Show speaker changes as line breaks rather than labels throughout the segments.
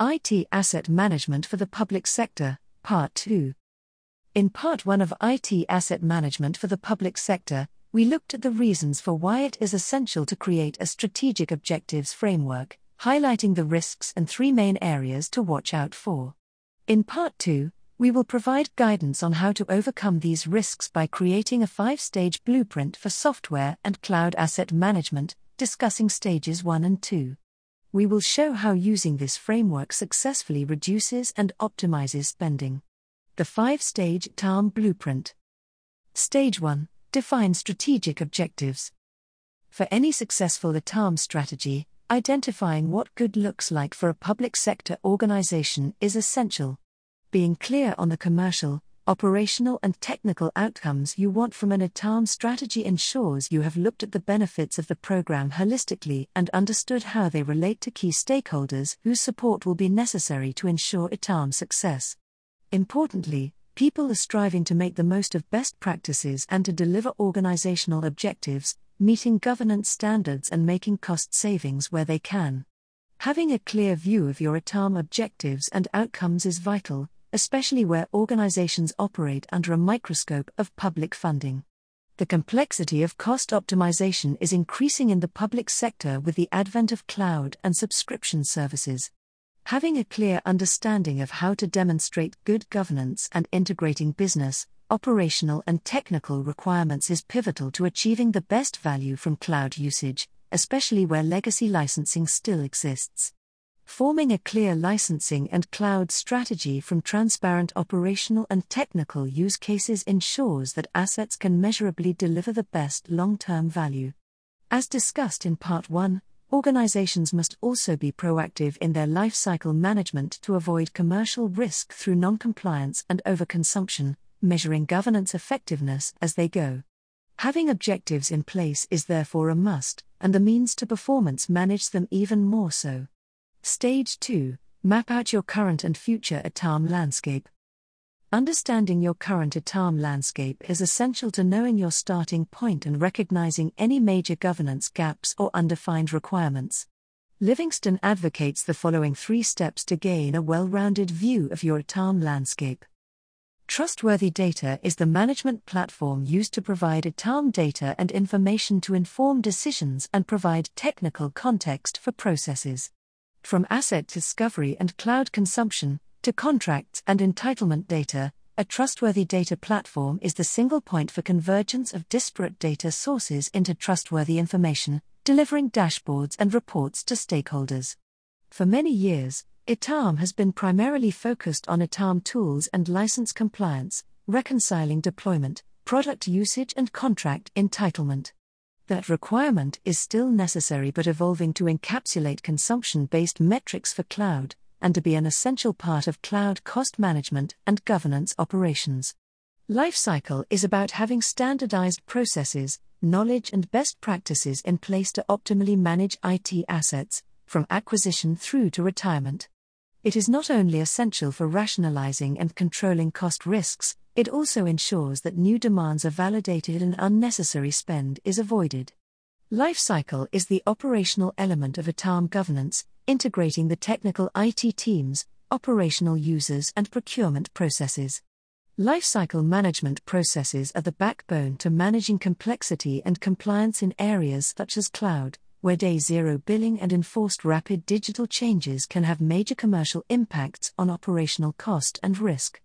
IT Asset Management for the Public Sector, Part 2. In Part 1 of IT Asset Management for the Public Sector, we looked at the reasons for why it is essential to create a strategic objectives framework, highlighting the risks and three main areas to watch out for. In Part 2, we will provide guidance on how to overcome these risks by creating a five stage blueprint for software and cloud asset management, discussing stages 1 and 2 we will show how using this framework successfully reduces and optimizes spending. The five stage TAM blueprint. Stage 1 Define strategic objectives. For any successful ITAM strategy, identifying what good looks like for a public sector organization is essential. Being clear on the commercial, operational and technical outcomes you want from an ITAM strategy ensures you have looked at the benefits of the program holistically and understood how they relate to key stakeholders whose support will be necessary to ensure ITAM success. Importantly, people are striving to make the most of best practices and to deliver organizational objectives, meeting governance standards and making cost savings where they can. Having a clear view of your ITAM objectives and outcomes is vital, especially where organizations operate under a microscope of public funding. The complexity of cost optimization is increasing in the public sector with the advent of cloud and subscription services. Having a clear understanding of how to demonstrate good governance and integrating business, operational, and technical requirements is pivotal to achieving the best value from cloud usage, especially where legacy licensing still exists. Forming a clear licensing and cloud strategy from transparent operational and technical use cases ensures that assets can measurably deliver the best long term value. As discussed in Part 1, organizations must also be proactive in their lifecycle management to avoid commercial risk through non-compliance and overconsumption, measuring governance effectiveness as they go. Having objectives in place is therefore a must, and the means to performance manage them even more so. Stage 2 Map out your current and future ITAM landscape. Understanding your current ITAM landscape is essential to knowing your starting point and recognizing any major governance gaps or undefined requirements. Livingstone advocates the following three steps to gain a well rounded view of your ITAM landscape. Trustworthy data is the management platform used to provide ITAM data and information to inform decisions and provide technical context for processes from asset discovery and cloud consumption, to contracts and entitlement data, a trustworthy data platform is the single point for convergence of disparate data sources into trustworthy information, delivering dashboards and reports to stakeholders. For many years, ITAM has been primarily focused on ITAM tools and license compliance, reconciling deployment, product usage, and contract entitlement. That requirement is still necessary but evolving to encapsulate consumption based metrics for cloud, and to be an essential part of cloud cost management and governance operations. Lifecycle is about having standardized processes, knowledge, and best practices in place to optimally manage IT assets, from acquisition through to retirement. It is not only essential for rationalizing and controlling cost risks, it also ensures that new demands are validated and unnecessary spend is avoided. Lifecycle is the operational element of ITAM governance, integrating the technical IT teams, operational users, and procurement processes. Lifecycle management processes are the backbone to managing complexity and compliance in areas such as cloud, where day zero billing and enforced rapid digital changes can have major commercial impacts on operational cost and risk.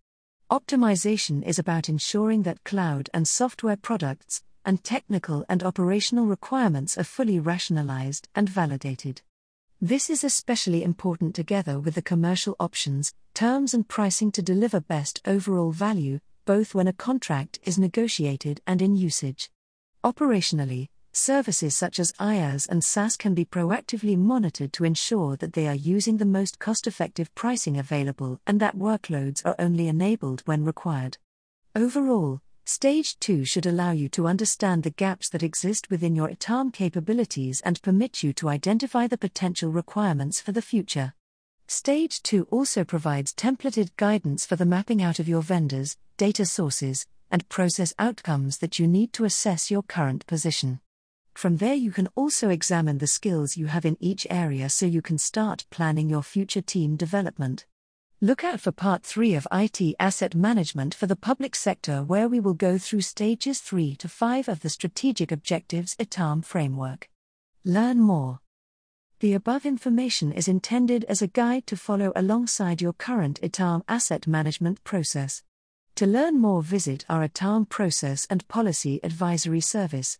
Optimization is about ensuring that cloud and software products and technical and operational requirements are fully rationalized and validated. This is especially important together with the commercial options, terms, and pricing to deliver best overall value, both when a contract is negotiated and in usage. Operationally, Services such as IaaS and SaaS can be proactively monitored to ensure that they are using the most cost effective pricing available and that workloads are only enabled when required. Overall, Stage 2 should allow you to understand the gaps that exist within your ITAM capabilities and permit you to identify the potential requirements for the future. Stage 2 also provides templated guidance for the mapping out of your vendors, data sources, and process outcomes that you need to assess your current position. From there, you can also examine the skills you have in each area so you can start planning your future team development. Look out for part 3 of IT Asset Management for the Public Sector, where we will go through stages 3 to 5 of the Strategic Objectives ITAM framework. Learn more. The above information is intended as a guide to follow alongside your current ITAM asset management process. To learn more, visit our ITAM Process and Policy Advisory Service.